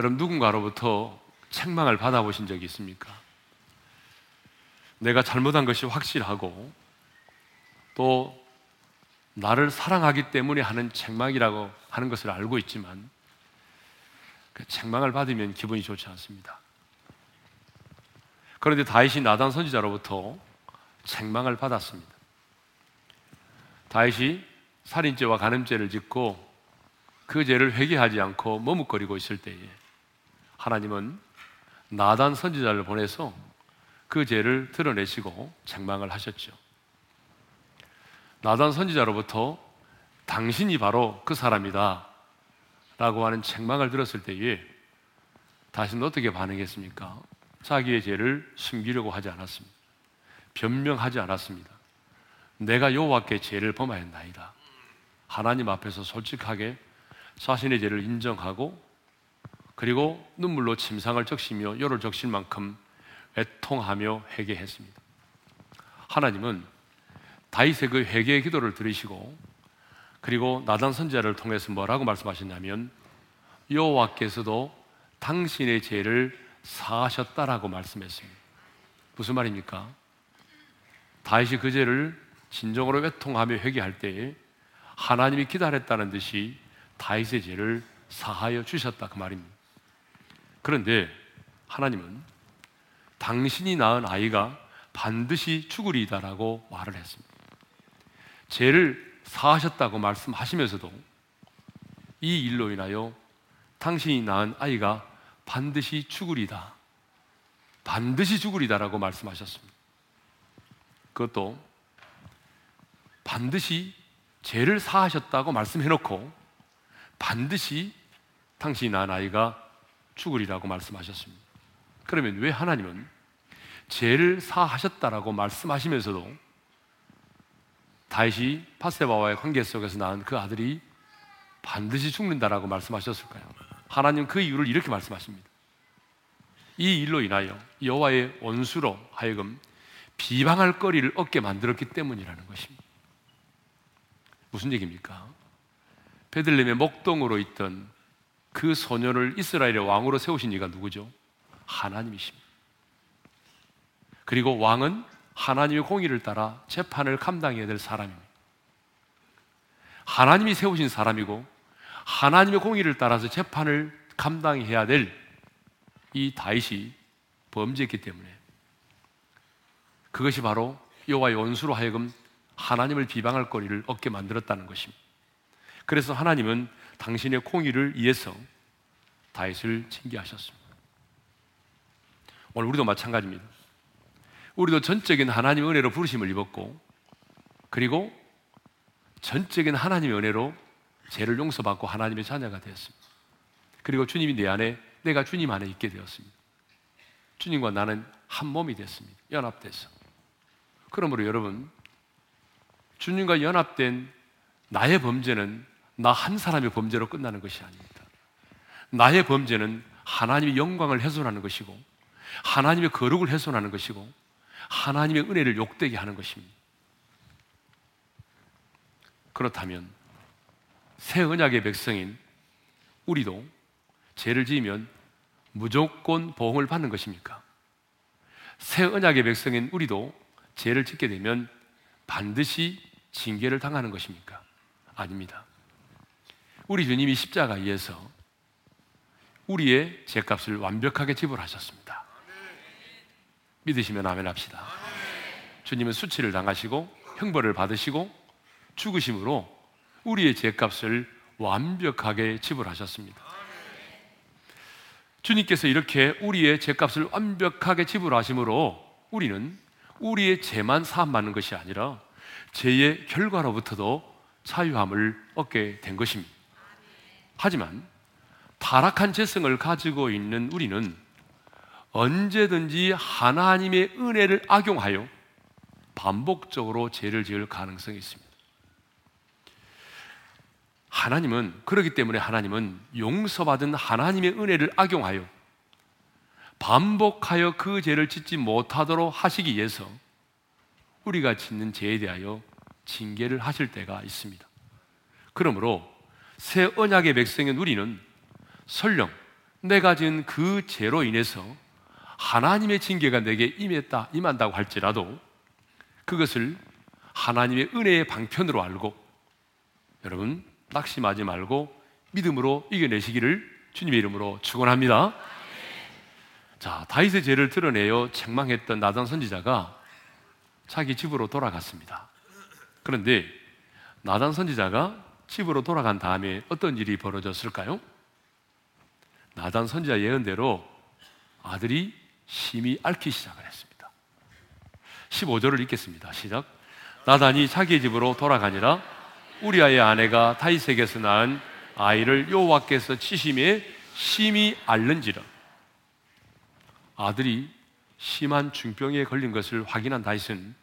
여러분 누군가로부터 책망을 받아보신 적이 있습니까? 내가 잘못한 것이 확실하고 또 나를 사랑하기 때문에 하는 책망이라고 하는 것을 알고 있지만 그 책망을 받으면 기분이 좋지 않습니다. 그런데 다윗이 나단 선지자로부터 책망을 받았습니다. 다윗이 살인죄와 간음죄를 짓고 그 죄를 회개하지 않고 머뭇거리고 있을 때에 하나님은 나단 선지자를 보내서 그 죄를 드러내시고 책망을 하셨죠. 나단 선지자로부터 당신이 바로 그 사람이다 라고 하는 책망을 들었을 때에 다시는 어떻게 반응했습니까? 자기의 죄를 숨기려고 하지 않았습니다. 변명하지 않았습니다. 내가 여호와께 죄를 범하였나이다. 하나님 앞에서 솔직하게 자신의 죄를 인정하고 그리고 눈물로 침상을 적시며 혀를 적실 만큼 애통하며 회개했습니다. 하나님은 다윗의 그 회개의 기도를 들으시고 그리고 나단 선지자를 통해서 뭐라고 말씀하셨냐면 여호와께서도 당신의 죄를 사하셨다라고 말씀했습니다. 무슨 말입니까? 다윗이 그 죄를 진정으로 외통하며 회개할 때에 하나님이 기다렸다는 듯이 다윗의 죄를 사하여 주셨다 그 말입니다. 그런데 하나님은 당신이 낳은 아이가 반드시 죽으리다라고 말을 했습니다. 죄를 사하셨다고 말씀하시면서도 이 일로 인하여 당신이 낳은 아이가 반드시 죽으리다. 반드시 죽으리다라고 말씀하셨습니다. 그것도 반드시 죄를 사하셨다고 말씀해 놓고 반드시 당신이 낳은 아이가 죽으리라고 말씀하셨습니다. 그러면 왜 하나님은 죄를 사하셨다라고 말씀하시면서도 다시 파세바와의 관계 속에서 낳은 그 아들이 반드시 죽는다라고 말씀하셨을까요? 하나님 그 이유를 이렇게 말씀하십니다. 이 일로 인하여 여호와의 원수로 하여금 비방할 거리를 얻게 만들었기 때문이라는 것입니다. 무슨 얘기입니까? 베들렘의 목동으로 있던 그 소녀를 이스라엘의 왕으로 세우신 이가 누구죠? 하나님이십니다. 그리고 왕은 하나님의 공의를 따라 재판을 감당해야 될 사람입니다. 하나님이 세우신 사람이고 하나님의 공의를 따라서 재판을 감당해야 될 이 다윗이 범죄했기 때문에 그것이 바로 여호와의 원수로 하여금 하나님을 비방할 거리를 얻게 만들었다는 것입니다. 그래서 하나님은 당신의 공의를 위해서 다윗을 징계하셨습니다. 오늘 우리도 마찬가지입니다. 우리도 전적인 하나님의 은혜로 부르심을 입었고 그리고 전적인 하나님의 은혜로 죄를 용서받고 하나님의 자녀가 되었습니다. 그리고 주님이 내 안에 내가 주님 안에 있게 되었습니다. 주님과 나는 한 몸이 됐습니다. 연합돼서. 그러므로 여러분 주님과 연합된 나의 범죄는 나 한 사람의 범죄로 끝나는 것이 아닙니다. 나의 범죄는 하나님의 영광을 훼손하는 것이고 하나님의 거룩을 훼손하는 것이고 하나님의 은혜를 욕되게 하는 것입니다. 그렇다면 새 언약의 백성인 우리도 죄를 지으면 무조건 보험을 받는 것입니까? 새 언약의 백성인 우리도 죄를 짓게 되면 반드시 징계를 당하는 것입니까? 아닙니다. 우리 주님이 십자가에서 우리의 죄값을 완벽하게 지불하셨습니다. 믿으시면 아멘 합시다. 주님은 수치를 당하시고 형벌을 받으시고 죽으심으로 우리의 죄값을 완벽하게 지불하셨습니다. 주님께서 이렇게 우리의 죄값을 완벽하게 지불하심으로 우리는 우리의 죄만 사함받는 것이 아니라 죄의 결과로부터도 자유함을 얻게 된 것입니다. 하지만 타락한 죄성을 가지고 있는 우리는 언제든지 하나님의 은혜를 악용하여 반복적으로 죄를 지을 가능성이 있습니다. 하나님은 그렇기 때문에 하나님은 용서받은 하나님의 은혜를 악용하여 반복하여 그 죄를 짓지 못하도록 하시기 위해서 우리가 짓는 죄에 대하여 징계를 하실 때가 있습니다. 그러므로 새 언약의 백성인 우리는 설령 내가 지은 그 죄로 인해서 하나님의 징계가 내게 임했다, 임한다고 할지라도 그것을 하나님의 은혜의 방편으로 알고 여러분 낙심하지 말고 믿음으로 이겨내시기를 주님의 이름으로 축원합니다. 자, 다윗의 죄를 드러내어 책망했던 나단 선지자가 자기 집으로 돌아갔습니다. 그런데 나단 선지자가 집으로 돌아간 다음에 어떤 일이 벌어졌을까요? 나단 선지자 예언대로 아들이 심히 앓기 시작을 했습니다. 15절을 읽겠습니다. 시작. 나단이 자기 집으로 돌아가니라 우리아의 아내가 다윗에게서 낳은 아이를 여호와께서 치심에 심히 앓는지라 아들이 심한 중병에 걸린 것을 확인한 다윗은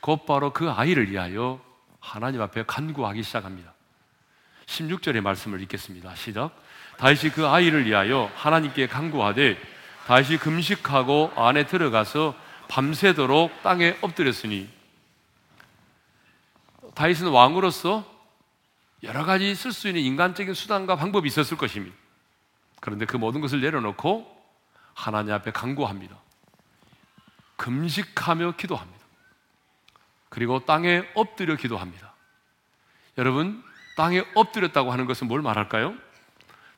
곧바로 그 아이를 위하여 하나님 앞에 간구하기 시작합니다. 16절의 말씀을 읽겠습니다. 시작. 다윗이 그 아이를 위하여 하나님께 간구하되 다윗이 금식하고 안에 들어가서 밤새도록 땅에 엎드렸으니 다윗은 왕으로서 여러 가지 쓸 수 있는 인간적인 수단과 방법이 있었을 것입니다. 그런데 그 모든 것을 내려놓고 하나님 앞에 간구합니다. 금식하며 기도합니다. 그리고 땅에 엎드려 기도합니다. 여러분, 땅에 엎드렸다고 하는 것은 뭘 말할까요?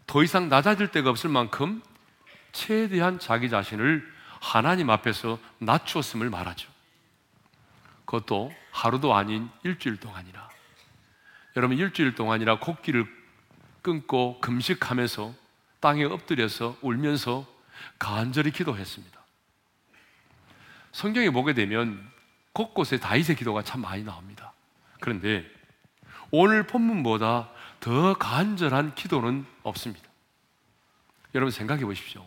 더 이상 낮아질 데가 없을 만큼 최대한 자기 자신을 하나님 앞에서 낮추었음을 말하죠. 그것도 하루도 아닌 일주일 동안이나. 여러분, 일주일 동안이나 곡기를 끊고 금식하면서 땅에 엎드려서 울면서 간절히 기도했습니다. 성경에 보게 되면 곳곳에 다윗의 기도가 참 많이 나옵니다. 그런데 오늘 본문보다 더 간절한 기도는 없습니다. 여러분 생각해 보십시오.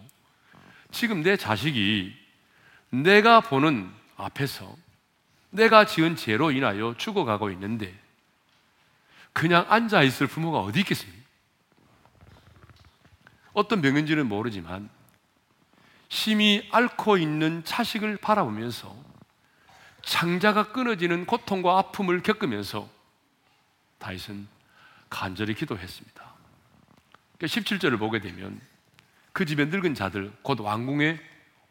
지금 내 자식이 내가 보는 앞에서 내가 지은 죄로 인하여 죽어가고 있는데 그냥 앉아 있을 부모가 어디 있겠습니까? 어떤 병인지는 모르지만 심히 앓고 있는 자식을 바라보면서 창자가 끊어지는 고통과 아픔을 겪으면서 다윗은 간절히 기도했습니다. 17절을 그러니까 보게 되면 그 집에 늙은 자들, 곧 왕궁의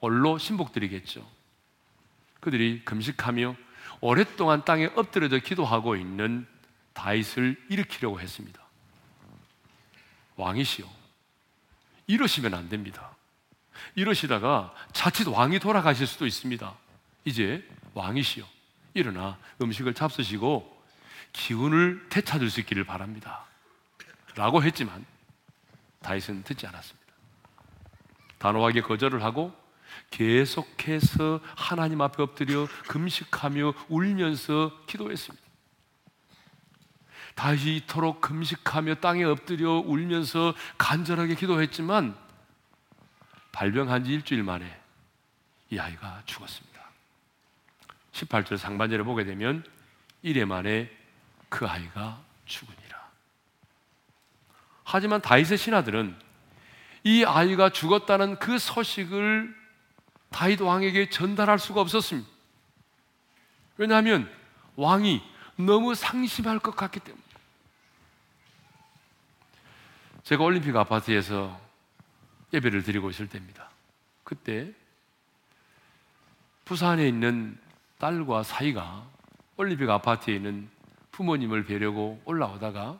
원로 신복들이겠죠. 그들이 금식하며 오랫동안 땅에 엎드려져 기도하고 있는 다윗을 일으키려고 했습니다. 왕이시여, 이러시면 안 됩니다. 이러시다가 자칫 왕이 돌아가실 수도 있습니다. 이제 왕이시여, 일어나 음식을 잡수시고 기운을 되찾을 수 있기를 바랍니다. 라고 했지만 다윗은 듣지 않았습니다. 단호하게 거절을 하고 계속해서 하나님 앞에 엎드려 금식하며 울면서 기도했습니다. 다시 이토록 금식하며 땅에 엎드려 울면서 간절하게 기도했지만 발병한 지 일주일 만에 이 아이가 죽었습니다. 18절 상반절에 보게 되면 이래 만에 그 아이가 죽으니라. 하지만 다윗의 신하들은 이 아이가 죽었다는 그 소식을 다윗 왕에게 전달할 수가 없었습니다. 왜냐하면 왕이 너무 상심할 것 같기 때문에. 제가 올림픽 아파트에서 예배를 드리고 있을 때입니다. 그때 부산에 있는 딸과 사이가 올림픽 아파트에 있는 부모님을 뵈려고 올라오다가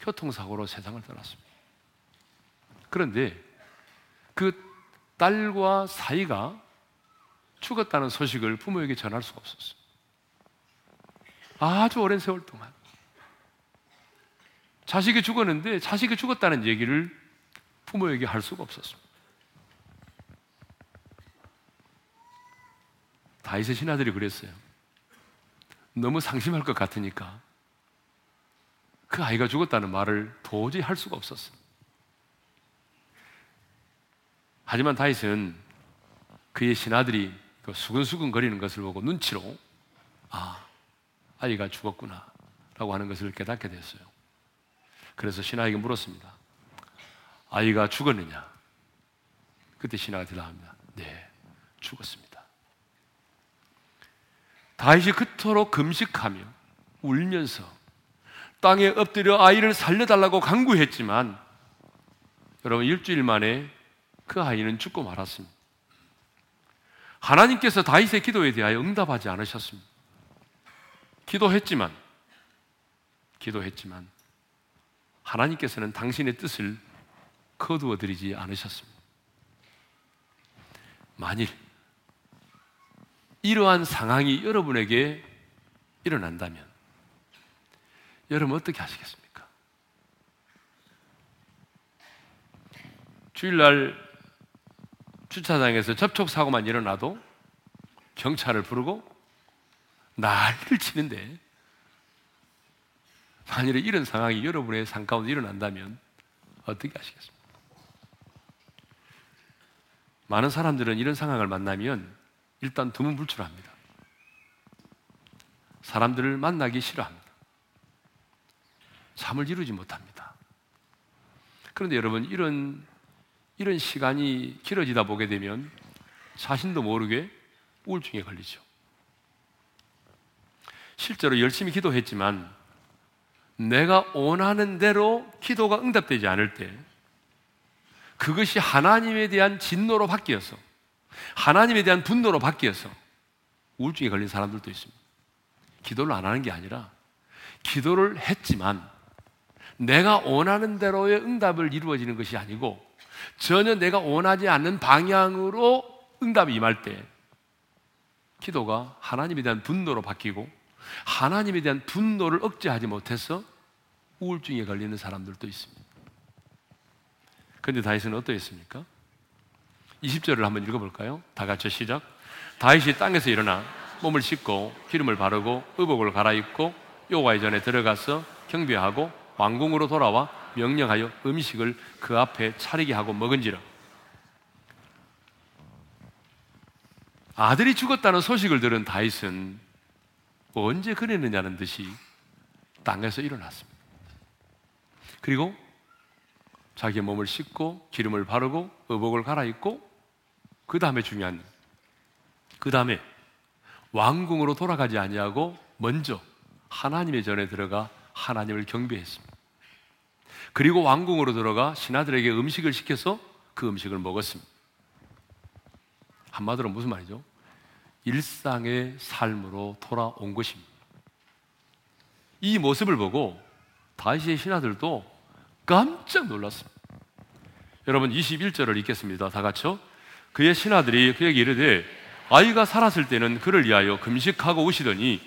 교통사고로 세상을 떠났습니다. 그런데 그 딸과 사이가 죽었다는 소식을 부모에게 전할 수가 없었어요. 아주 오랜 세월 동안. 자식이 죽었는데 자식이 죽었다는 얘기를 부모에게 할 수가 없었습니다. 다윗의 신하들이 그랬어요. 너무 상심할 것 같으니까 그 아이가 죽었다는 말을 도저히 할 수가 없었어요. 하지만 다윗은 그의 신하들이 그 수근수근 거리는 것을 보고 눈치로 아, 아이가 죽었구나 라고 하는 것을 깨닫게 됐어요. 그래서 신하에게 물었습니다. 아이가 죽었느냐? 그때 신하가 대답합니다. 네, 죽었습니다. 다윗이 그토록 금식하며 울면서 땅에 엎드려 아이를 살려달라고 강구했지만 여러분 일주일 만에 그 아이는 죽고 말았습니다. 하나님께서 다윗의 기도에 대하여 응답하지 않으셨습니다. 기도했지만 기도했지만 하나님께서는 당신의 뜻을 거두어 드리지 않으셨습니다. 만일 이러한 상황이 여러분에게 일어난다면 여러분 어떻게 하시겠습니까? 주일날 주차장에서 접촉 사고만 일어나도 경찰을 부르고 난리를 치는데 만일에 이런 상황이 여러분의 삶 가운데 일어난다면 어떻게 하시겠습니까? 많은 사람들은 이런 상황을 만나면 일단 두문불출합니다. 사람들을 만나기 싫어합니다. 잠을 이루지 못합니다. 그런데 여러분 이런 이런 시간이 길어지다 보게 되면 자신도 모르게 우울증에 걸리죠. 실제로 열심히 기도했지만 내가 원하는 대로 기도가 응답되지 않을 때 그것이 하나님에 대한 진노로 바뀌어서 하나님에 대한 분노로 바뀌어서 우울증에 걸린 사람들도 있습니다. 기도를 안 하는 게 아니라 기도를 했지만 내가 원하는 대로의 응답을 이루어지는 것이 아니고 전혀 내가 원하지 않는 방향으로 응답이 임할 때 기도가 하나님에 대한 분노로 바뀌고 하나님에 대한 분노를 억제하지 못해서 우울증에 걸리는 사람들도 있습니다. 그런데 다윗은 어떠했습니까? 20절을 한번 읽어볼까요? 다 같이 시작. 다윗이 땅에서 일어나 몸을 씻고 기름을 바르고 의복을 갈아입고 여호와의 전에 들어가서 경배하고 왕궁으로 돌아와 명령하여 음식을 그 앞에 차리게 하고 먹은지라. 아들이 죽었다는 소식을 들은 다윗은 언제 그랬느냐는 듯이 땅에서 일어났습니다. 그리고 자기의 몸을 씻고 기름을 바르고 의복을 갈아입고 그 다음에 중요한 그 다음에 왕궁으로 돌아가지 아니하고 먼저 하나님의 전에 들어가 하나님을 경배했습니다. 그리고 왕궁으로 들어가 신하들에게 음식을 시켜서 그 음식을 먹었습니다. 한마디로 무슨 말이죠? 일상의 삶으로 돌아온 것입니다. 이 모습을 보고 다윗의 신하들도 깜짝 놀랐습니다. 여러분 21절을 읽겠습니다. 다 같이요. 그의 신하들이 그에게 이르되 아이가 살았을 때는 그를 위하여 금식하고 오시더니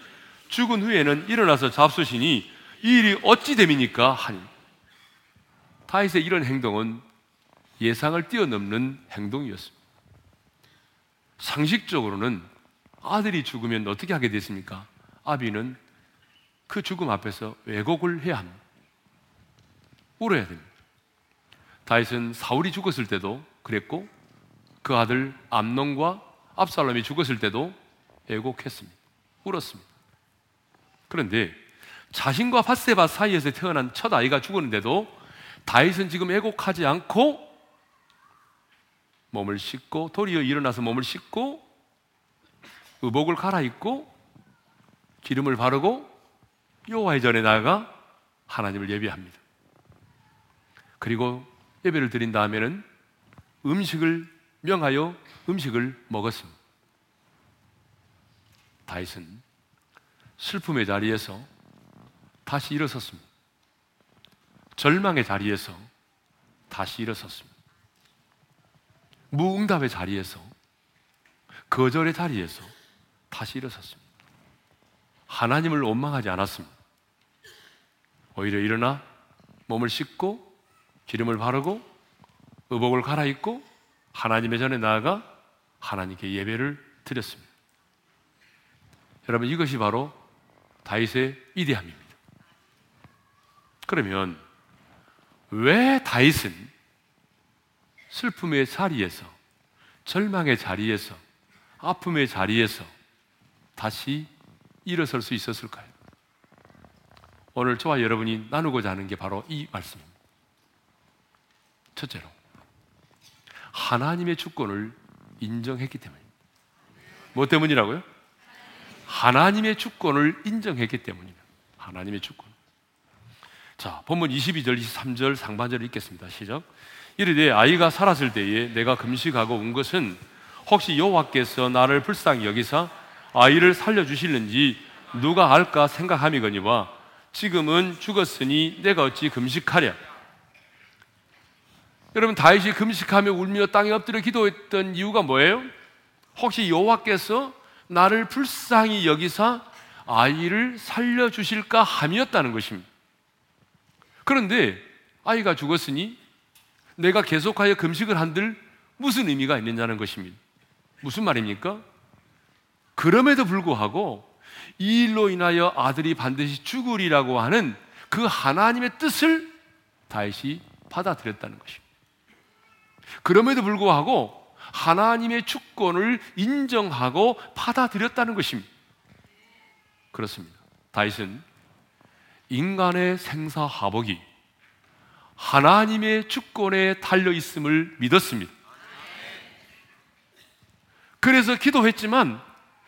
죽은 후에는 일어나서 잡수시니 이 일이 어찌 됨이니까 하니 다윗의 이런 행동은 예상을 뛰어넘는 행동이었습니다. 상식적으로는 아들이 죽으면 어떻게 하게 됐습니까? 아비는 그 죽음 앞에서 왜곡을 해야 합니다. 울어야 됩니다. 다윗은 사울이 죽었을 때도 그랬고 그 아들 암논과 압살롬이 죽었을 때도 애곡했습니다. 울었습니다. 그런데 자신과 바세바 사이에서 태어난 첫 아이가 죽었는데도 다윗은 지금 애곡하지 않고 몸을 씻고 도리어 일어나서 몸을 씻고 의복을 갈아입고 기름을 바르고 여호와의 전에 나아가 하나님을 예배합니다. 그리고 예배를 드린 다음에는 음식을 명하여 음식을 먹었습니다. 다윗은 슬픔의 자리에서 다시 일어섰습니다. 절망의 자리에서 다시 일어섰습니다. 무응답의 자리에서 거절의 자리에서 다시 일어섰습니다. 하나님을 원망하지 않았습니다. 오히려 일어나 몸을 씻고 기름을 바르고 의복을 갈아입고 하나님의 전에 나아가 하나님께 예배를 드렸습니다. 여러분 이것이 바로 다윗의 이대함입니다. 그러면 왜 다윗은 슬픔의 자리에서, 절망의 자리에서, 아픔의 자리에서 다시 일어설 수 있었을까요? 오늘 저와 여러분이 나누고자 하는 게 바로 이 말씀입니다. 첫째로, 하나님의 주권을 인정했기 때문입니다. 뭐 때문이라고요? 하나님의 주권을 인정했기 때문입니다. 하나님의 주권. 자, 본문 22절, 23절 상반절을 읽겠습니다. 시작. 이르되 아이가 살았을 때에 내가 금식하고 온 것은 혹시 여호와께서 나를 불쌍히 여기사 아이를 살려 주실는지 누가 알까 생각함이거니와 지금은 죽었으니 내가 어찌 금식하랴 여러분 다윗이 금식하며 울며 땅에 엎드려 기도했던 이유가 뭐예요? 혹시 여호와께서 나를 불쌍히 여기사 아이를 살려 주실까 함이었다는 것입니다. 그런데 아이가 죽었으니 내가 계속하여 금식을 한들 무슨 의미가 있느냐는 것입니다. 무슨 말입니까? 그럼에도 불구하고 이 일로 인하여 아들이 반드시 죽으리라고 하는 그 하나님의 뜻을 다윗이 받아들였다는 것입니다. 그럼에도 불구하고 하나님의 주권을 인정하고 받아들였다는 것입니다. 그렇습니다. 다윗은 인간의 생사하복이 하나님의 주권에 달려 있음을 믿었습니다. 그래서 기도했지만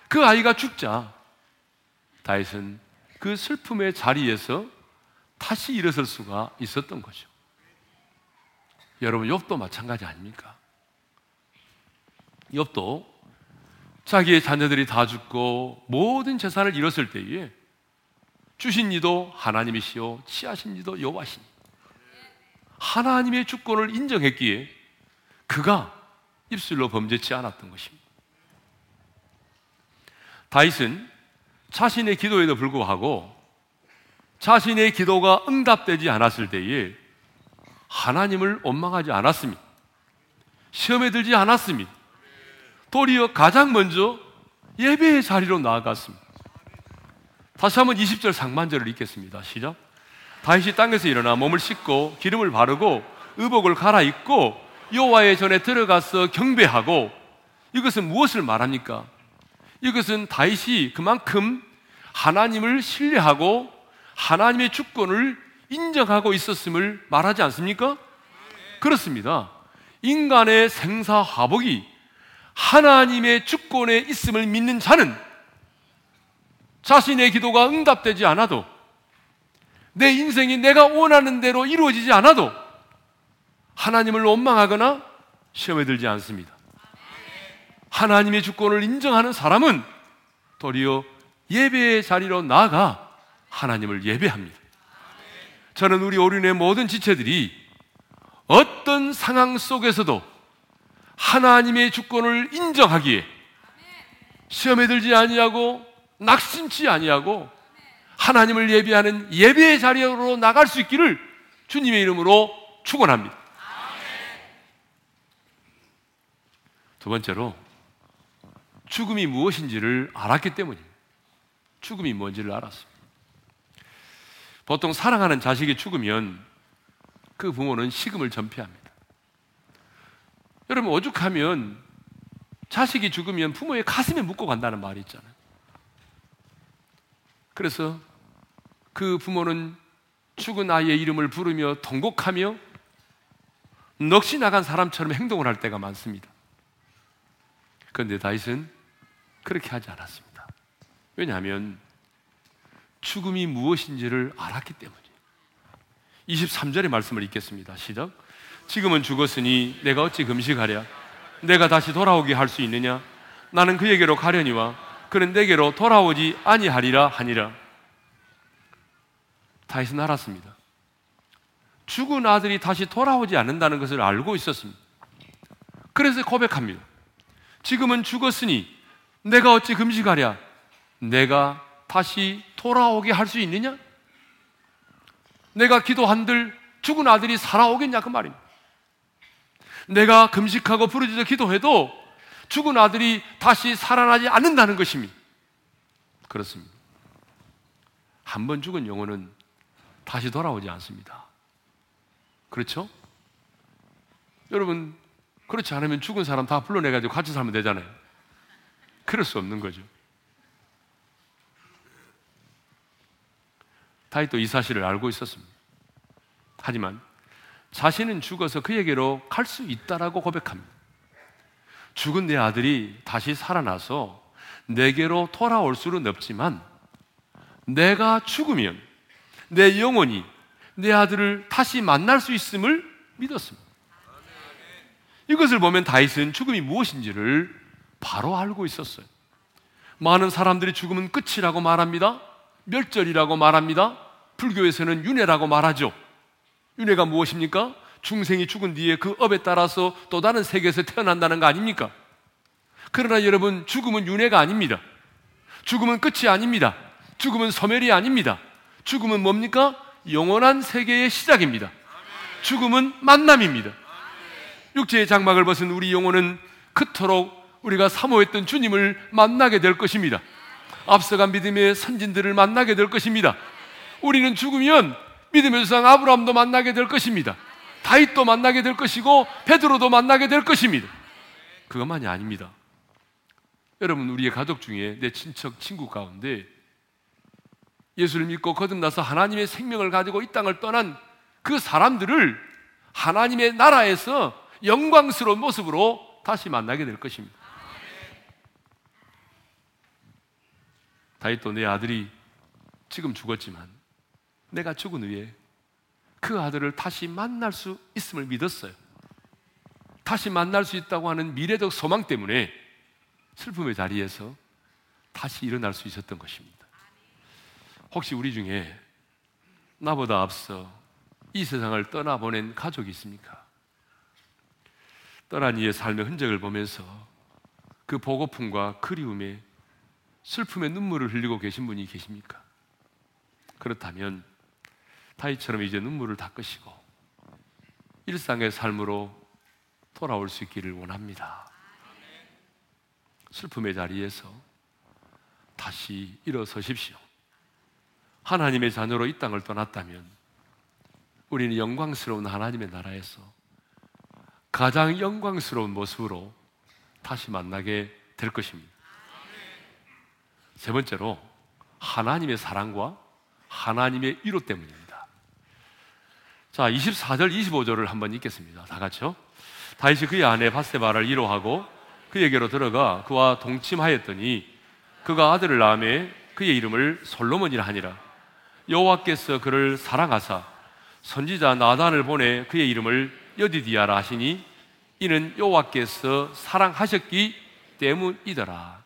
그 아이가 죽자 다윗은 그 슬픔의 자리에서 다시 일어설 수가 있었던 거죠. 여러분 욥도 마찬가지 아닙니까? 욥도 자기의 자녀들이 다 죽고 모든 재산을 잃었을 때에 주신 이도 하나님이시요 취하신 이도 여호와시니 하나님의 주권을 인정했기에 그가 입술로 범죄치 않았던 것입니다. 다윗은 자신의 기도에도 불구하고 자신의 기도가 응답되지 않았을 때에 하나님을 원망하지 않았습니다. 시험에 들지 않았습니다. 도리어 가장 먼저 예배의 자리로 나아갔습니다. 다시 한번 20절 상반절을 읽겠습니다. 시작. 다윗이 땅에서 일어나 몸을 씻고 기름을 바르고 의복을 갈아입고 여호와의 전에 들어가서 경배하고 이것은 무엇을 말합니까? 이것은 다윗이 그만큼 하나님을 신뢰하고 하나님의 주권을 인정하고 있었음을 말하지 않습니까? 그렇습니다. 인간의 생사화복이 하나님의 주권에 있음을 믿는 자는 자신의 기도가 응답되지 않아도 내 인생이 내가 원하는 대로 이루어지지 않아도 하나님을 원망하거나 시험에 들지 않습니다. 하나님의 주권을 인정하는 사람은 도리어 예배의 자리로 나아가 하나님을 예배합니다. 저는 우리 오륜의 모든 지체들이 어떤 상황 속에서도 하나님의 주권을 인정하기에 시험에 들지 아니하고 낙심치 아니하고 하나님을 예배하는 예배의 자리로 나갈 수 있기를 주님의 이름으로 축원합니다. 두 번째로 죽음이 무엇인지를 알았기 때문입니다. 죽음이 뭔지를 알았습니다. 보통 사랑하는 자식이 죽으면 그 부모는 식음을 전폐합니다. 여러분, 오죽하면 자식이 죽으면 부모의 가슴에 묻고 간다는 말이 있잖아요. 그래서 그 부모는 죽은 아이의 이름을 부르며 통곡하며 넋이 나간 사람처럼 행동을 할 때가 많습니다. 그런데 다윗은 그렇게 하지 않았습니다. 왜냐하면 죽음이 무엇인지를 알았기 때문이에요. 23절의 말씀을 읽겠습니다. 시작. 지금은 죽었으니 내가 어찌 금식하랴? 내가 다시 돌아오게 할 수 있느냐? 나는 그에게로 가려니와 그는 내게로 돌아오지 아니하리라 하니라. 다윗은 알았습니다. 죽은 아들이 다시 돌아오지 않는다는 것을 알고 있었습니다. 그래서 고백합니다. 지금은 죽었으니 내가 어찌 금식하랴? 내가 다시 돌아오게 할 수 있느냐? 내가 기도한들 죽은 아들이 살아오겠냐 그 말입니다. 내가 금식하고 부르짖어 기도해도 죽은 아들이 다시 살아나지 않는다는 것입니다. 그렇습니다. 한 번 죽은 영혼은 다시 돌아오지 않습니다. 그렇죠? 여러분, 그렇지 않으면 죽은 사람 다 불러내가지고 같이 살면 되잖아요. 그럴 수 없는 거죠. 다윗도 이 사실을 알고 있었습니다. 하지만 자신은 죽어서 그에게로 갈 수 있다라고 고백합니다. 죽은 내 아들이 다시 살아나서 내게로 돌아올 수는 없지만 내가 죽으면 내 영혼이 내 아들을 다시 만날 수 있음을 믿었습니다. 이것을 보면 다윗은 죽음이 무엇인지를 바로 알고 있었어요. 많은 사람들이 죽음은 끝이라고 말합니다. 멸절이라고 말합니다. 불교에서는 윤회라고 말하죠. 윤회가 무엇입니까? 중생이 죽은 뒤에 그 업에 따라서 또 다른 세계에서 태어난다는 거 아닙니까? 그러나 여러분, 죽음은 윤회가 아닙니다. 죽음은 끝이 아닙니다. 죽음은 소멸이 아닙니다. 죽음은 뭡니까? 영원한 세계의 시작입니다. 죽음은 만남입니다. 육체의 장막을 벗은 우리 영혼은 그토록 우리가 사모했던 주님을 만나게 될 것입니다. 앞서간 믿음의 선진들을 만나게 될 것입니다. 우리는 죽으면 믿음의 조상 아브라함도 만나게 될 것입니다. 다윗도 만나게 될 것이고 베드로도 만나게 될 것입니다. 그것만이 아닙니다. 여러분 우리의 가족 중에 내 친척 친구 가운데 예수를 믿고 거듭나서 하나님의 생명을 가지고 이 땅을 떠난 그 사람들을 하나님의 나라에서 영광스러운 모습으로 다시 만나게 될 것입니다. 다윗도 내 아들이 지금 죽었지만 내가 죽은 후에 그 아들을 다시 만날 수 있음을 믿었어요. 다시 만날 수 있다고 하는 미래적 소망 때문에 슬픔의 자리에서 다시 일어날 수 있었던 것입니다. 혹시 우리 중에 나보다 앞서 이 세상을 떠나보낸 가족이 있습니까? 떠난 이의 삶의 흔적을 보면서 그 보고픔과 그리움에 슬픔의 눈물을 흘리고 계신 분이 계십니까? 그렇다면 다이처럼 이제 눈물을 닦으시고 일상의 삶으로 돌아올 수 있기를 원합니다. 슬픔의 자리에서 다시 일어서십시오. 하나님의 자녀로 이 땅을 떠났다면 우리는 영광스러운 하나님의 나라에서 가장 영광스러운 모습으로 다시 만나게 될 것입니다. 세 번째로 하나님의 사랑과 하나님의 위로 때문입니다. 자, 24절, 25절을 한번 읽겠습니다. 다 같이요. 다윗이 그의 아내 바세바를 위로하고 그에게로 들어가 그와 동침하였더니 그가 아들을 낳음에 그의 이름을 솔로몬이라 하니라. 여호와께서 그를 사랑하사 선지자 나단을 보내 그의 이름을 여디디아라 하시니 이는 여호와께서 사랑하셨기 때문이더라.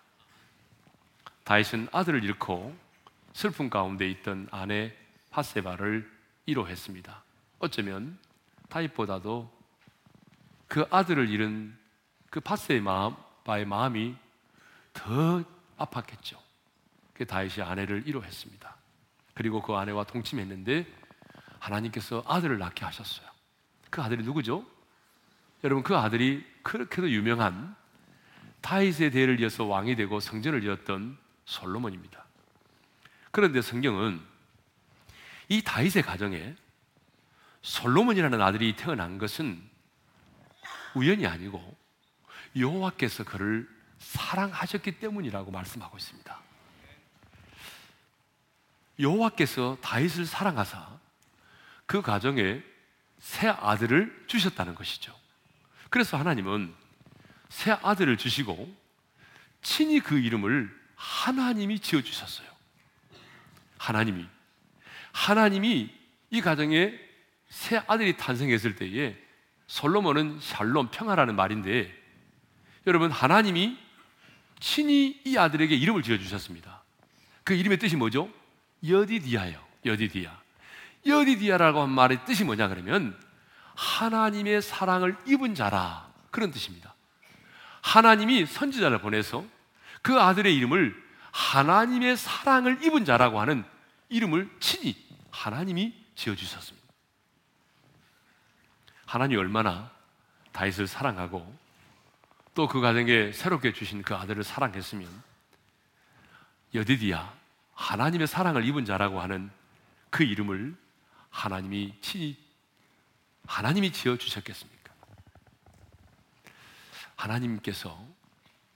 다윗은 아들을 잃고 슬픔 가운데 있던 아내 바세바를 위로했습니다. 어쩌면 다윗보다도 그 아들을 잃은 그 바세의 마음, 마음이 더 아팠겠죠. 그 다윗이 아내를 위로했습니다. 그리고 그 아내와 동침했는데 하나님께서 아들을 낳게 하셨어요. 그 아들이 누구죠? 여러분 그 아들이 그렇게도 유명한 다윗의 대를 이어서 왕이 되고 성전을 이었던 솔로몬입니다. 그런데 성경은 이 다윗의 가정에 솔로몬이라는 아들이 태어난 것은 우연이 아니고 여호와께서 그를 사랑하셨기 때문이라고 말씀하고 있습니다. 여호와께서 다윗을 사랑하사 그 가정에 새 아들을 주셨다는 것이죠. 그래서 하나님은 새 아들을 주시고 친히 그 이름을 하나님이 지어 주셨어요. 하나님이 하나님이 이 가정에 새 아들이 탄생했을 때에 솔로몬은 샬롬 평화라는 말인데 여러분 하나님이 친히 이 아들에게 이름을 지어 주셨습니다. 그 이름의 뜻이 뭐죠? 여디디아요. 여디디아. 여디디아라고 한 말의 뜻이 뭐냐 그러면 하나님의 사랑을 입은 자라 그런 뜻입니다. 하나님이 선지자를 보내서 그 아들의 이름을 하나님의 사랑을 입은 자라고 하는 이름을 친히 하나님이 지어 주셨습니다. 하나님이 얼마나 다윗을 사랑하고 또 그 가정에 새롭게 주신 그 아들을 사랑했으면 여디디야 하나님의 사랑을 입은 자라고 하는 그 이름을 하나님이 친히 하나님이 지어 주셨겠습니까? 하나님께서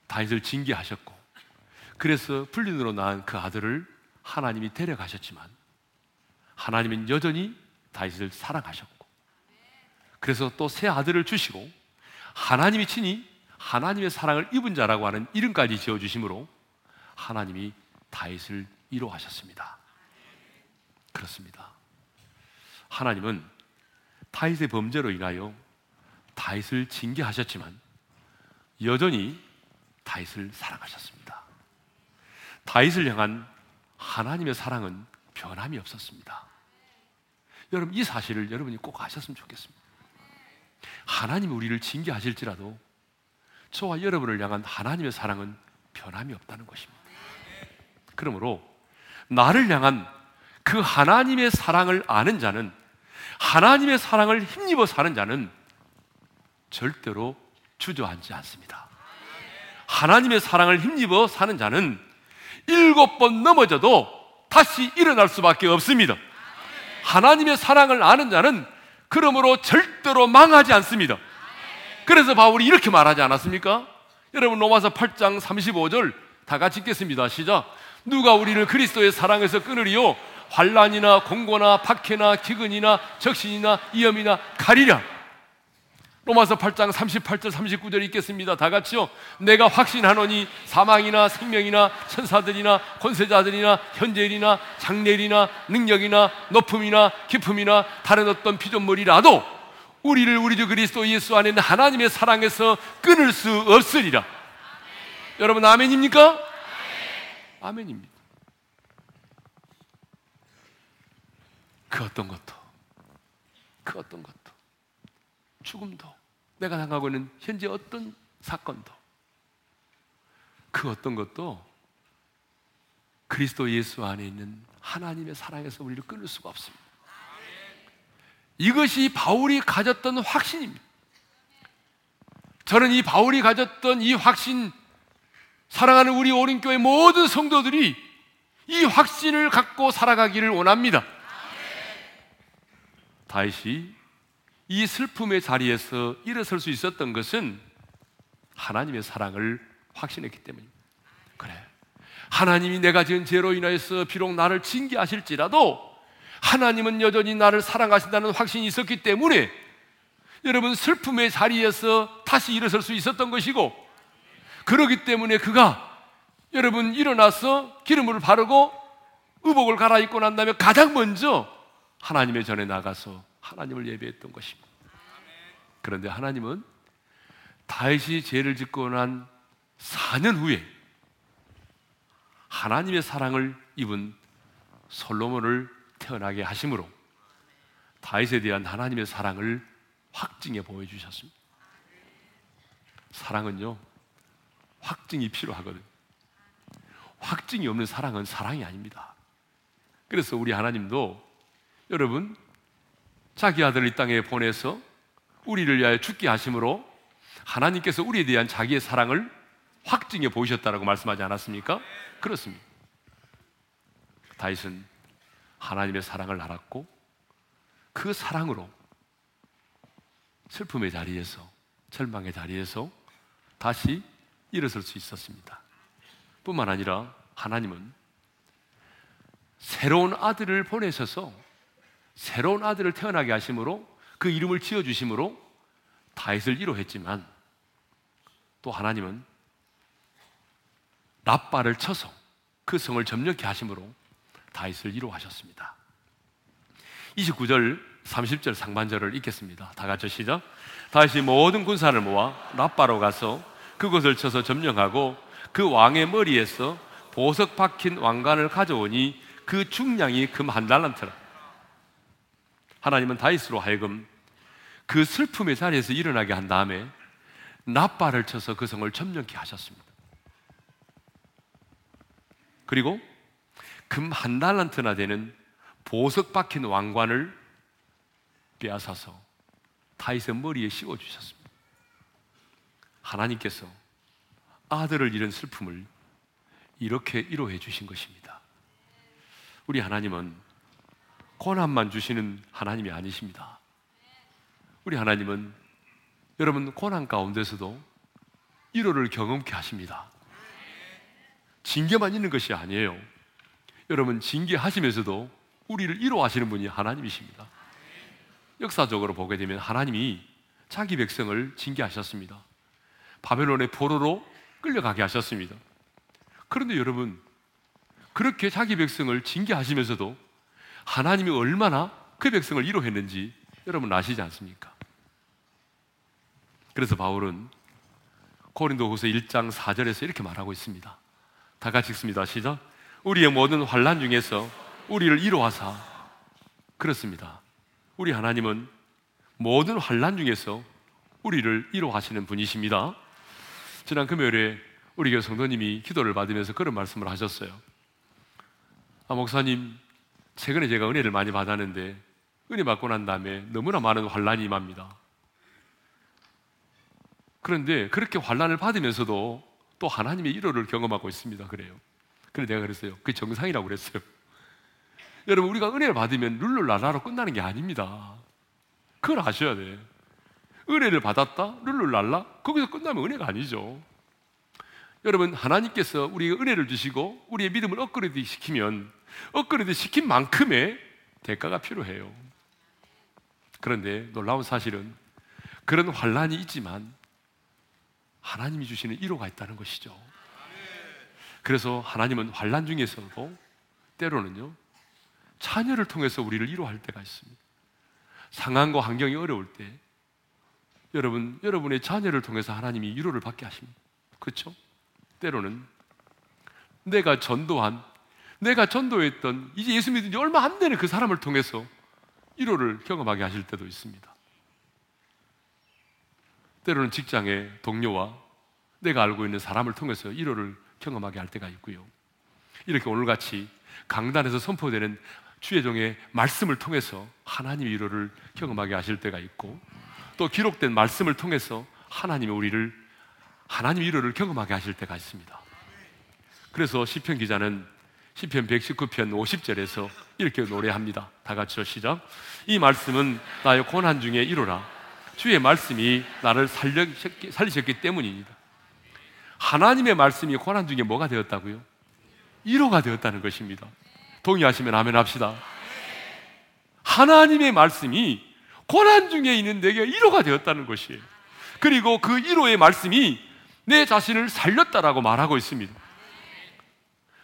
다윗을 징계하셨고 그래서 불륜으로 낳은 그 아들을 하나님이 데려가셨지만 하나님은 여전히 다윗을 사랑하셨고 그래서 또 새 아들을 주시고 하나님이 친히 하나님의 사랑을 입은 자라고 하는 이름까지 지어 주심으로 하나님이 다윗을 위로하셨습니다. 그렇습니다. 하나님은 다윗의 범죄로 인하여 다윗을 징계하셨지만 여전히 다윗을 사랑하셨습니다. 다윗을 향한 하나님의 사랑은 변함이 없었습니다. 여러분 이 사실을 여러분이 꼭 아셨으면 좋겠습니다. 하나님이 우리를 징계하실지라도 저와 여러분을 향한 하나님의 사랑은 변함이 없다는 것입니다. 그러므로 나를 향한 그 하나님의 사랑을 아는 자는 하나님의 사랑을 힘입어 사는 자는 절대로 주저앉지 않습니다. 하나님의 사랑을 힘입어 사는 자는 일곱 번 넘어져도 다시 일어날 수밖에 없습니다. 하나님의 사랑을 아는 자는 그러므로 절대로 망하지 않습니다. 그래서 바울이 이렇게 말하지 않았습니까? 여러분 로마서 8장 35절 다 같이 읽겠습니다. 시작. 누가 우리를 그리스도의 사랑에서 끊으리요? 환란이나 공고나 박해나 기근이나 적신이나 위험이나 칼이랴. 로마서 8장 38절 39절 읽겠습니다. 다 같이요. 내가 확신하노니 사망이나 생명이나 천사들이나 권세자들이나 현재일이나 장래일이나 능력이나 높음이나 깊음이나 다른 어떤 피조물이라도 우리를 우리 주 그리스도 예수 안에 있는 하나님의 사랑에서 끊을 수 없으리라. 아멘. 여러분 아멘입니까? 아멘. 아멘입니다. 그 어떤 것도 그 어떤 것도 죽음도 내가 당하고 있는 현재 어떤 사건도 그 어떤 것도 그리스도 예수 안에 있는 하나님의 사랑에서 우리를 끊을 수가 없습니다. 이것이 바울이 가졌던 확신입니다. 저는 이 바울이 가졌던 이 확신, 사랑하는 우리 오른교회 모든 성도들이 이 확신을 갖고 살아가기를 원합니다. 다윗 이이 슬픔의 자리에서 일어설 수 있었던 것은 하나님의 사랑을 확신했기 때문입니다. 그래. 하나님이 내가 지은 죄로 인하여서 비록 나를 징계하실지라도 하나님은 여전히 나를 사랑하신다는 확신이 있었기 때문에 여러분 슬픔의 자리에서 다시 일어설 수 있었던 것이고 그러기 때문에 그가 여러분 일어나서 기름을 바르고 의복을 갈아입고 난 다음에 가장 먼저 하나님의 전에 나가서 하나님을 예배했던 것입니다. 그런데 하나님은 다윗이 죄를 짓고 난 4년 후에 하나님의 사랑을 입은 솔로몬을 태어나게 하심으로 다윗에 대한 하나님의 사랑을 확증해 보여주셨습니다. 사랑은요, 확증이 필요하거든요. 확증이 없는 사랑은 사랑이 아닙니다. 그래서 우리 하나님도 여러분 자기 아들을 이 땅에 보내서 우리를 위하여 죽게 하심으로 하나님께서 우리에 대한 자기의 사랑을 확증해 보이셨다라고 말씀하지 않았습니까? 그렇습니다. 다윗은 하나님의 사랑을 알았고 그 사랑으로 슬픔의 자리에서 절망의 자리에서 다시 일어설 수 있었습니다. 뿐만 아니라 하나님은 새로운 아들을 보내셔서 새로운 아들을 태어나게 하심으로 그 이름을 지어 주심으로 다윗을 이루했지만 또 하나님은 라빠를 쳐서 그 성을 점령케 하심으로 다윗을 이루하셨습니다. 29절 30절 상반절을 읽겠습니다. 다 같이 시작. 다시 모든 군사를 모아 라빠로 가서 그것을 쳐서 점령하고 그 왕의 머리에서 보석 박힌 왕관을 가져오니 그 중량이 금 한 달란트라. 하나님은 다윗으로 하여금 그 슬픔의 자리에서 일어나게 한 다음에 나빠를 쳐서 그 성을 점령케 하셨습니다. 그리고 금 한 달란트나 되는 보석 박힌 왕관을 빼앗아서 다윗의 머리에 씌워 주셨습니다. 하나님께서 아들을 잃은 슬픔을 이렇게 위로해 주신 것입니다. 우리 하나님은 고난만 주시는 하나님이 아니십니다. 우리 하나님은 여러분 고난 가운데서도 위로를 경험케 하십니다. 징계만 있는 것이 아니에요. 여러분 징계하시면서도 우리를 위로하시는 분이 하나님이십니다. 역사적으로 보게 되면 하나님이 자기 백성을 징계하셨습니다. 바벨론의 포로로 끌려가게 하셨습니다. 그런데 여러분 그렇게 자기 백성을 징계하시면서도 하나님이 얼마나 그 백성을 위로했는지 여러분 아시지 않습니까? 그래서 바울은 고린도후서 1장 4절에서 이렇게 말하고 있습니다. 다 같이 읽습니다. 시작. 우리의 모든 환란 중에서 우리를 이로하사 그렇습니다. 우리 하나님은 모든 환란 중에서 우리를 이로하시는 분이십니다. 지난 금요일에 우리 교회 성도님이 기도를 받으면서 그런 말씀을 하셨어요. 아, 목사님, 최근에 제가 은혜를 많이 받았는데 은혜 받고 난 다음에 너무나 많은 환란이 임합니다. 그런데 그렇게 환란을 받으면서도 또 하나님의 일호를 경험하고 있습니다. 그래요. 그래 내가 그랬어요. 그게 정상이라고 그랬어요. 여러분 우리가 은혜를 받으면 룰루랄라로 끝나는 게 아닙니다. 그걸 아셔야 돼. 은혜를 받았다, 룰루랄라, 거기서 끝나면 은혜가 아니죠. 여러분 하나님께서 우리에게 은혜를 주시고 우리의 믿음을 업그레이드 시키면 업그레이드 시킨 만큼의 대가가 필요해요. 그런데 놀라운 사실은 그런 환란이 있지만 하나님이 주시는 1호가 있다는 것이죠. 그래서 하나님은 환란 중에서도 때로는요 자녀를 통해서 우리를 위로할 때가 있습니다. 상황과 환경이 어려울 때 여러분 여러분의 자녀를 통해서 하나님이 위로를 받게 하십니다. 그렇죠? 때로는 내가 전도한 내가 전도했던 이제 예수 믿은 지 얼마 안 되는 그 사람을 통해서 위로를 경험하게 하실 때도 있습니다. 때로는 직장의 동료와 내가 알고 있는 사람을 통해서 위로를 경험하게 할 때가 있고요. 이렇게 오늘같이 강단에서 선포되는 주의 종의 말씀을 통해서 하나님의 위로를 경험하게 하실 때가 있고 또 기록된 말씀을 통해서 하나님의 우리를 하나님 위로를 경험하게 하실 때가 있습니다. 그래서 시편 기자는 시편 119편 50절에서 이렇게 노래합니다. 다 같이요 시작. 이 말씀은 나의 고난 중에 이로라. 주의 말씀이 나를 살리셨기, 살리셨기 때문입니다. 하나님의 말씀이 고난 중에 뭐가 되었다고요? 이로가 되었다는 것입니다. 동의하시면 아멘 합시다. 하나님의 말씀이 고난 중에 있는 내게 이로가 되었다는 것이에요. 그리고 그 이로의 말씀이 내 자신을 살렸다라고 말하고 있습니다.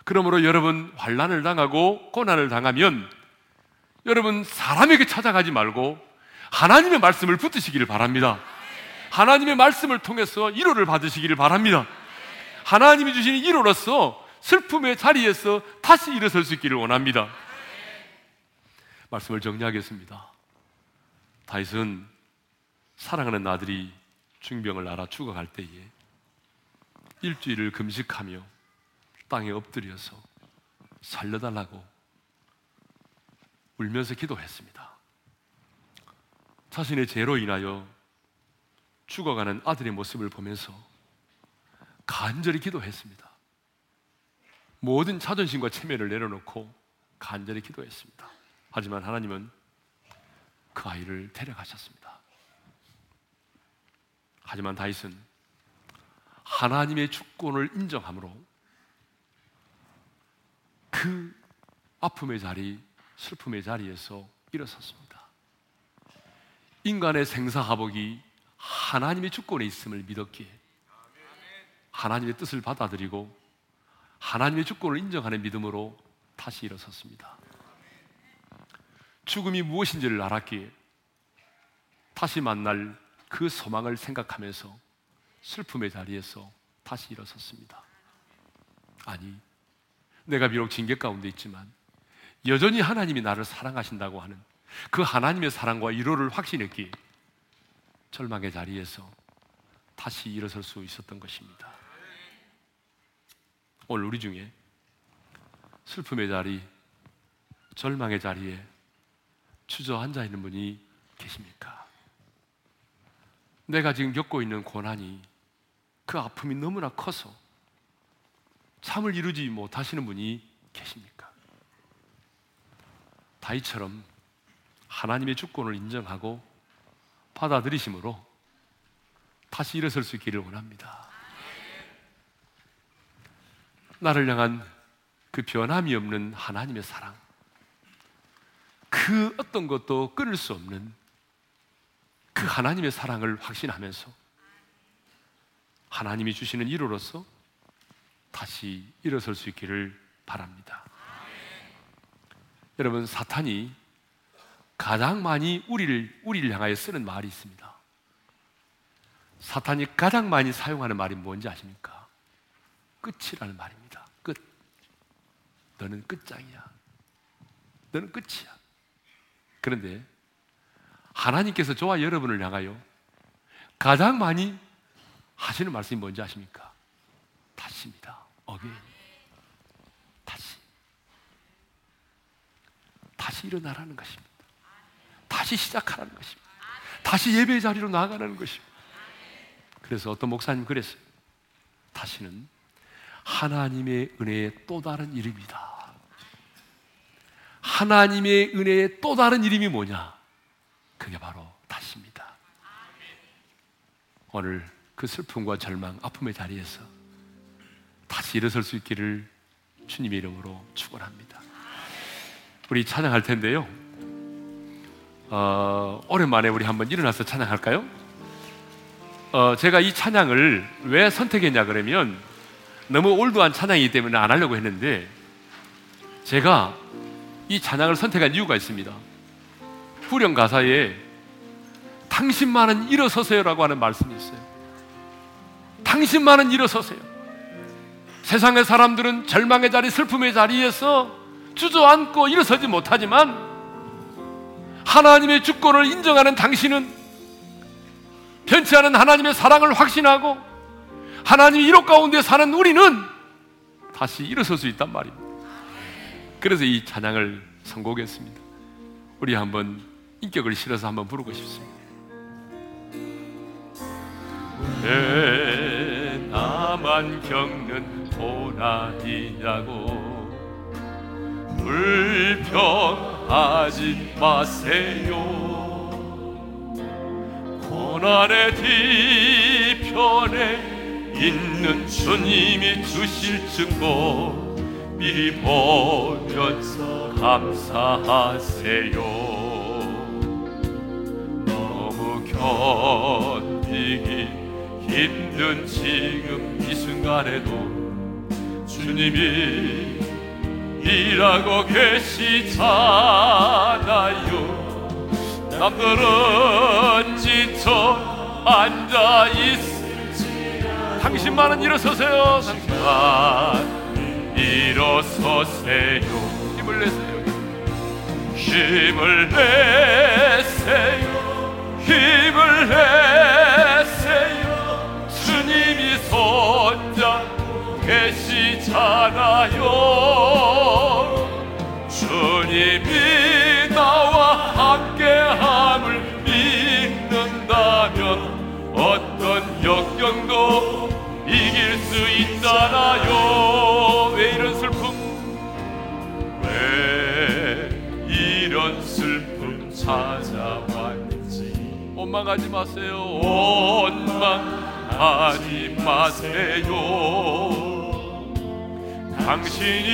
그러므로 여러분 환란을 당하고 고난을 당하면 여러분 사람에게 찾아가지 말고 하나님의 말씀을 붙드시기를 바랍니다. 하나님의 말씀을 통해서 위로를 받으시기를 바랍니다. 하나님이 주신 위로로서 슬픔의 자리에서 다시 일어설 수 있기를 원합니다. 말씀을 정리하겠습니다. 다윗은 사랑하는 아들이 중병을 알아 죽어갈 때에 일주일을 금식하며 땅에 엎드려서 살려달라고 울면서 기도했습니다. 자신의 죄로 인하여 죽어가는 아들의 모습을 보면서 간절히 기도했습니다. 모든 자존심과 체면을 내려놓고 간절히 기도했습니다. 하지만 하나님은 그 아이를 데려가셨습니다. 하지만 다윗은 하나님의 주권을 인정함으로 그 아픔의 자리, 슬픔의 자리에서 일어섰습니다. 인간의 생사하복이 하나님의 주권에 있음을 믿었기에 하나님의 뜻을 받아들이고 하나님의 주권을 인정하는 믿음으로 다시 일어섰습니다. 죽음이 무엇인지를 알았기에 다시 만날 그 소망을 생각하면서 슬픔의 자리에서 다시 일어섰습니다. 아니, 내가 비록 징계 가운데 있지만 여전히 하나님이 나를 사랑하신다고 하는 그 하나님의 사랑과 위로를 확신했기에 절망의 자리에서 다시 일어설 수 있었던 것입니다. 오늘 우리 중에 슬픔의 자리, 절망의 자리에 주저앉아 있는 분이 계십니까? 내가 지금 겪고 있는 고난이 그 아픔이 너무나 커서 참을 이루지 못하시는 분이 계십니까? 다이처럼 하나님의 주권을 인정하고 받아들이심으로 다시 일어설 수 있기를 원합니다. 나를 향한 그 변함이 없는 하나님의 사랑, 그 어떤 것도 끊을 수 없는 그 하나님의 사랑을 확신하면서 하나님이 주시는 이로로서 다시 일어설 수 있기를 바랍니다. 여러분, 사탄이 가장 많이 우리를, 우리를 향하여 쓰는 말이 있습니다. 사탄이 가장 많이 사용하는 말이 뭔지 아십니까? 끝이라는 말입니다. 끝. 너는 끝장이야. 너는 끝이야. 그런데 하나님께서 저와 여러분을 향하여 가장 많이 하시는 말씀이 뭔지 아십니까? 다시입니다. 어게 다시. 다시 일어나라는 것입니다. 다시 시작하라는 것입니다. 다시 예배 자리로 나아가는 것입니다. 그래서 어떤 목사님 그랬어요. 다시는 하나님의 은혜의 또 다른 이름이다. 하나님의 은혜의 또 다른 이름이 뭐냐? 그게 바로 다시입니다. 오늘 그 슬픔과 절망, 아픔의 자리에서 다시 일어설 수 있기를 주님의 이름으로 축원합니다. 우리 찬양할 텐데요. 어, 오랜만에 우리 한번 일어나서 찬양할까요? 어, 제가 이 찬양을 왜 선택했냐 그러면 너무 올드한 찬양이기 때문에 안 하려고 했는데 제가 이 찬양을 선택한 이유가 있습니다. 후렴 가사에 당신만은 일어서세요라고 하는 말씀이 있어요. 당신만은 일어서세요. 세상의 사람들은 절망의 자리, 슬픔의 자리에서 주저앉고 일어서지 못하지만 하나님의 주권을 인정하는 당신은 변치 않은 하나님의 사랑을 확신하고 하나님의 이로 가운데 사는 우리는 다시 일어설 수 있단 말입니다. 그래서 이 찬양을 선곡했습니다. 우리 한번 인격을 실어서 한번 부르고 싶습니다. 왜 나만 겪는 고난이냐고. 불평하지 마세요. 고난의 뒤편에 있는 주님이 주실 증거 미리 보면서 감사하세요. 너무 견디기 힘든 지금 이 순간에도 주님이 일하고 계시잖아요. 남들은 지쳐 앉아 있을지 당신만은 일어서세요. 당신만 일어서세요. 힘을 내세요. 힘을 내세요. 힘을 내세요 원망하지 마세요. 원망하지 마세요. 당신이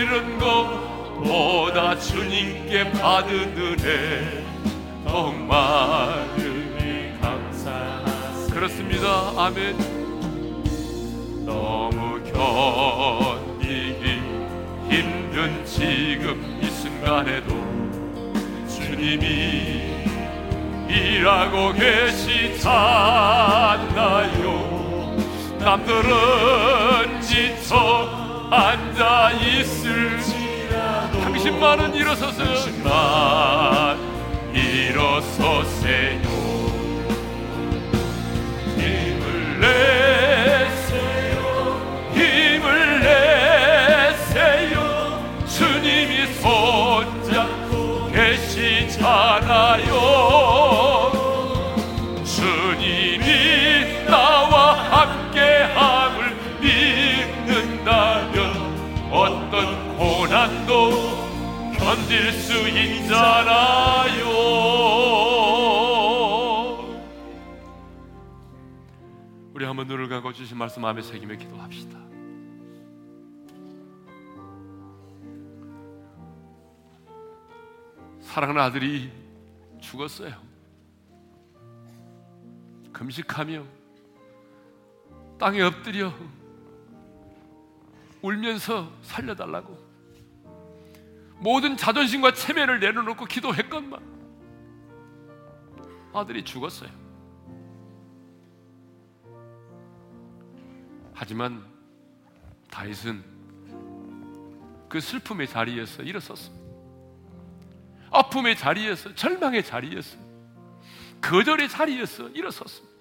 잃은 것보다 주님께 받은 은혜 더욱 많으니 감사하세요. 그렇습니다. 아멘. 너무 견디기 힘든 지금 이 순간에도 주님이 일하고 계시잖아요. 남들은 지쳐 앉아 있을지라도 당신만은 일어서세요. 당신만 일어서세요. 힘을 내 수 있잖아요. 우리 한번 눈을 감고 주신 말씀 마음에 새기며 기도합시다. 사랑하는 아들이 죽었어요. 금식하며 땅에 엎드려 울면서 살려달라고 모든 자존심과 체면을 내려놓고 기도했건만 아들이 죽었어요. 하지만 다윗은 그 슬픔의 자리에서 일어섰습니다. 아픔의 자리에서 절망의 자리에서 거절의 자리에서 일어섰습니다.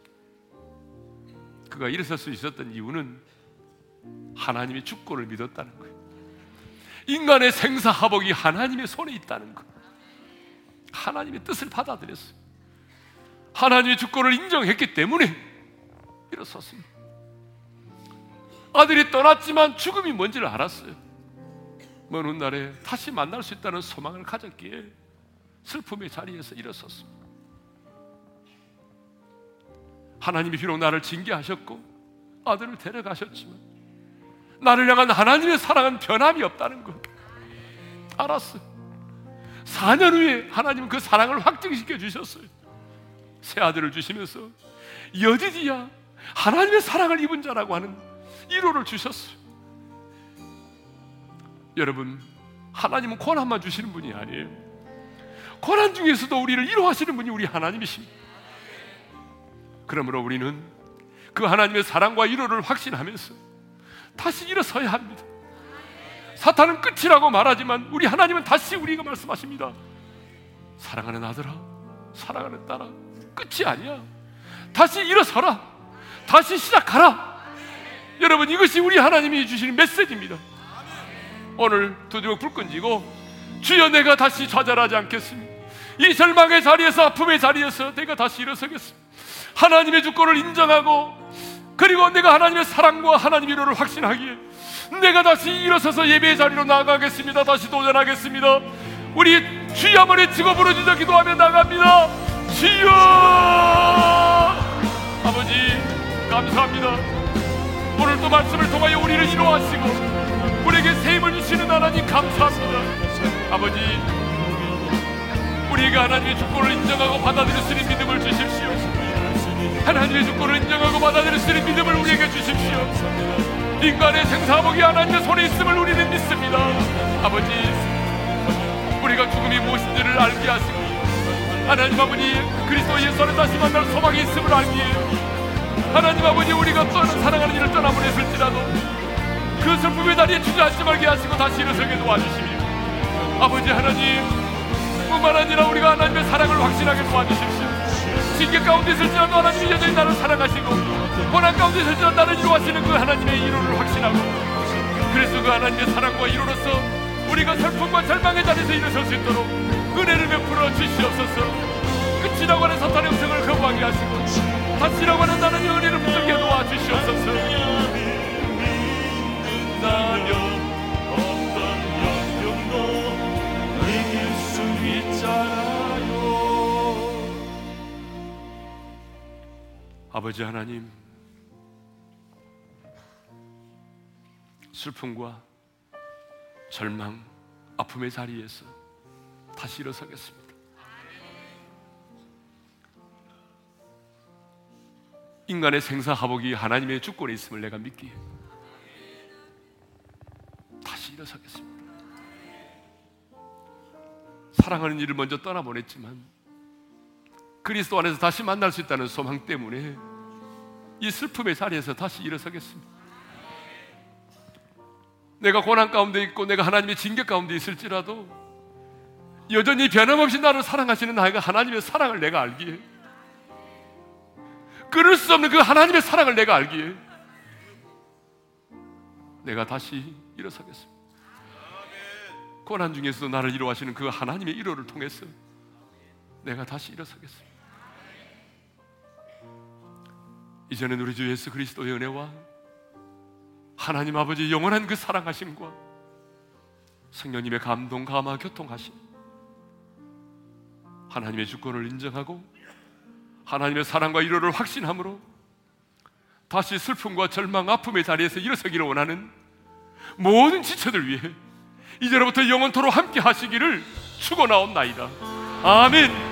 그가 일어설 수 있었던 이유는 하나님의 주권을 믿었다는 인간의 생사하복이 하나님의 손에 있다는 것. 하나님의 뜻을 받아들였어요. 하나님의 주권을 인정했기 때문에 일어섰습니다. 아들이 떠났지만 죽음이 뭔지를 알았어요. 먼 훗날에 다시 만날 수 있다는 소망을 가졌기에 슬픔의 자리에서 일어섰습니다. 하나님이 비록 나를 징계하셨고 아들을 데려가셨지만 나를 향한 하나님의 사랑은 변함이 없다는 것 알았어요. 4년 후에 하나님은 그 사랑을 확증시켜 주셨어요. 새 아들을 주시면서 여디디야 하나님의 사랑을 입은 자라고 하는 1호를 주셨어요. 여러분, 하나님은 고난만 주시는 분이 아니에요. 고난 중에서도 우리를 이루하시는 분이 우리 하나님이십니다. 그러므로 우리는 그 하나님의 사랑과 이로를 확신하면서 다시 일어서야 합니다. 사탄은 끝이라고 말하지만 우리 하나님은 다시 우리가 말씀하십니다. 사랑하는 아들아, 사랑하는 딸아, 끝이 아니야. 다시 일어서라. 다시 시작하라. 여러분 이것이 우리 하나님이 주시는 메시지입니다. 오늘 두드려 불 끈지고 주여 내가 다시 좌절하지 않겠습니다. 이 절망의 자리에서 아픔의 자리에서 내가 다시 일어서겠습니다. 하나님의 주권을 인정하고 그리고 내가 하나님의 사랑과 하나님의 이로를 확신하기에 내가 다시 일어서서 예배의 자리로 나가겠습니다. 다시 도전하겠습니다. 우리 주여 한번 외치고 부르짖어 기도하며 나갑니다. 주여 아버지 감사합니다. 오늘 또 말씀을 통하여 우리를 이루하시고 우리에게 세임을 주시는 하나님 감사합니다. 아버지 우리에게 하나님의 주권을 인정하고 받아들일 수 있는 믿음을 주십시오. 하나님의 주권을 인정하고 받아들일 수 있는 믿음을 우리에게 주십시오. 인간의 생사복이 하나님의 손에 있음을 우리는 믿습니다. 아버지, 우리가 죽음이 무엇인지를 알게 하시고 하나님 아버지 그리스도 예수 안에 다시 만날 소망이 있음을 알기에 하나님 아버지 우리가 떠는 사랑하는 일을 떠나보냈을지라도 그 슬픔의 자리에 주저앉지 말게 하시고 다시 일어서게 도와주시며 아버지 하나님 뿐만 아니라 우리가 하나님의 사랑을 확신하게 도와주십시오 징계 가운데 있을지라도 하나님이 여전히 나를 사랑하시고 고난 가운데 있을지라도 나를 이루하시는 그 하나님의 이루를 확신하고 그래서 그 하나님의 사랑과 이루로서 우리가 슬픔과 절망의 자리에서 일어설 수 있도록 은혜를 베풀어 주시옵소서. 끝이라고 하는 사탄의 음성을 거부하게 하시고 다시라고 하는 나는 은혜를 붙들게 도와주시옵소서. 믿는 아버지 하나님 슬픔과 절망, 아픔의 자리에서 다시 일어서겠습니다. 인간의 생사하복이 하나님의 주권에 있음을 내가 믿기에 다시 일어서겠습니다. 사랑하는 일을 먼저 떠나보냈지만 그리스도 안에서 다시 만날 수 있다는 소망 때문에 이 슬픔의 자리에서 다시 일어서겠습니다. 내가 고난 가운데 있고 내가 하나님의 징계 가운데 있을지라도 여전히 변함없이 나를 사랑하시는 나이가 하나님의 사랑을 내가 알기에 끊을 수 없는 그 하나님의 사랑을 내가 알기에 내가 다시 일어서겠습니다. 고난 중에서도 나를 이루하시는 그 하나님의 이로를 통해서 내가 다시 일어서겠습니다. 이제는 우리 주 예수 그리스도의 은혜와 하나님 아버지 영원한 그 사랑하심과 성령님의 감동, 감화, 교통하심 하나님의 주권을 인정하고 하나님의 사랑과 이로를 확신함으로 다시 슬픔과 절망, 아픔의 자리에서 일어서기를 원하는 모든 지체들 위해 이제로부터 영원토로 함께 하시기를 축원하옵나이다. 아멘.